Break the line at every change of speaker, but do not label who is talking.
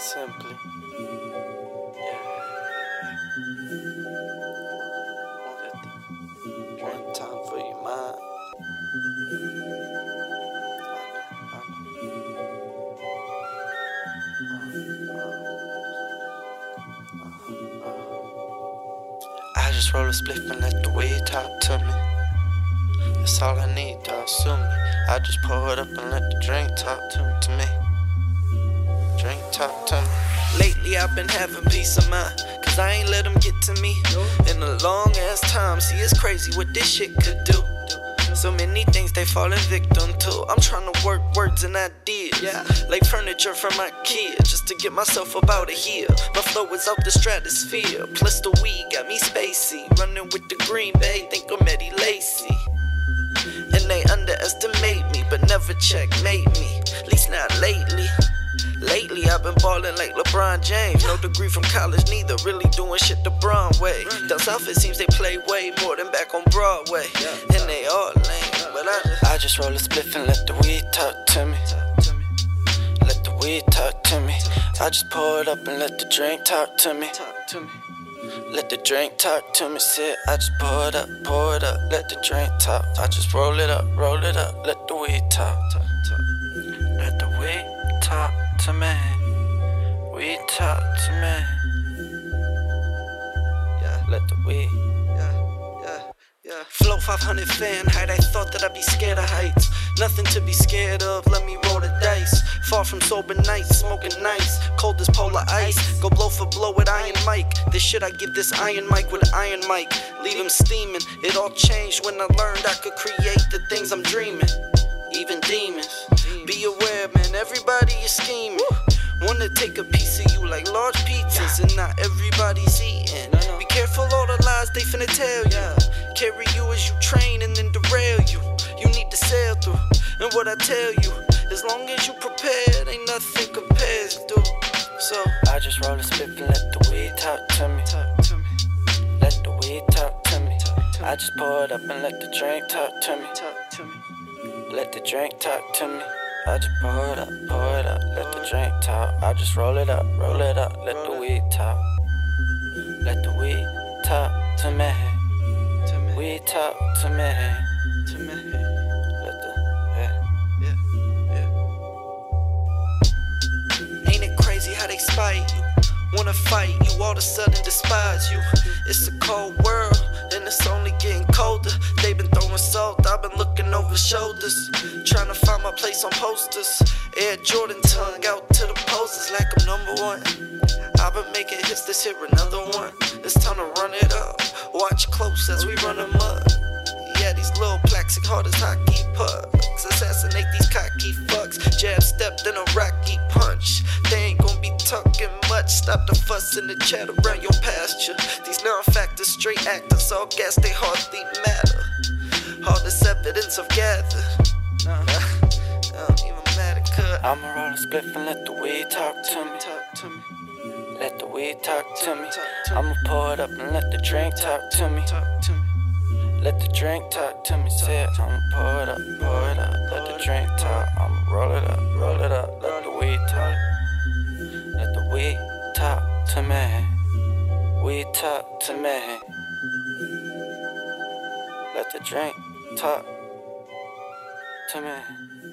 Simply. Yeah. Drink time for your mind. I just roll a spliff and let the weed talk to me. That's all I need to assume me. I just pour it up and let the drink talk to, to me. Drink talk to. Lately I've been having peace of mind. Cause I ain't let them get to me in a long ass time. See, it's crazy what this shit could do. So many things they falling victim to. I'm trying to work words and ideas. Yeah. Like furniture from IKEA. Just to get myself about a here. My flow is out the stratosphere. Plus the weed got me spacey. Running with the Green Bay. Think I'm Eddie Lacy. And they underestimate me, but never checkmate me. At least not lately. Ballin' like LeBron James. No degree from college, neither. Really doing shit the Brown way. Down south, it seems they play way more than back on Broadway. And they all lame, but I just, I just roll a spliff and let the weed talk to me. Let the weed talk to me. I just pour it up and let the drink talk to me. Let the drink talk to me, sit. I just pour it up, pour it up, let the drink talk. I just roll it up, roll it up, let the weed talk. Let the weed talk to me. Weed talk to me. Yeah, let the weed. Yeah, yeah, yeah. Flow 500 Fahrenheit. I thought that I'd be scared of heights. Nothing to be scared of. Let me roll the dice. Far from sober nights, smoking nice. Cold as polar ice. Go blow for blow with Iron Mike. This shit I give this Iron Mike with Iron Mike. Leave him steaming. It all changed when I learned I could create the things I'm dreaming. Even demons. Be aware, man. Everybody is scheming. Wanna take a piece of you like large pizzas, and not everybody's eating. Be careful all the lies they finna tell you. Carry you as you train and then derail you. You need to sail through. And what I tell you, as long as you prepared, ain't nothing compares, dude. So I just roll a spit and let the weed talk to me. Let the weed talk to me. I just pour it up and let the drink talk to me. Let the drink talk to me. I just pour it up, pour it up, let the drink talk. I just roll it up, roll it up, let the weed talk. Let the weed talk to me. Weed talk to me. Yeah, yeah. Ain't it crazy how they spite you? Wanna fight you, all of a sudden despise you. It's a cold world, and it's only getting colder. They've been throwing salt, I've been looking over shoulders. Trying to my place on posters. Air Jordan tongue out to the posters like I'm number one. I've been making hits, this here another one. It's time to run it up. Watch close as we run them up. Yeah, these little plastic hard as hockey pucks. Assassinate these cocky fucks. Jab step, then a rocky punch. They ain't gonna be talking much. Stop the fuss and the chat around your pasture. These non factors, straight actors, all gas, they hardly matter. All this evidence I've gathered. I'ma roll a spliff and let the weed talk to me. Talk to me. Let the weed talk to me. I'ma pour it up and let the drink talk to me. Talk to me. Let the drink talk to me, say it. I'ma pour it up, pour it up. Let the drink talk. I'ma roll it up, roll it up. Let the weed talk. Let the weed talk to me. Weed talk to me. Let the drink talk to me.